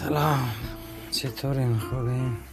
Salam. Siete horas, joder.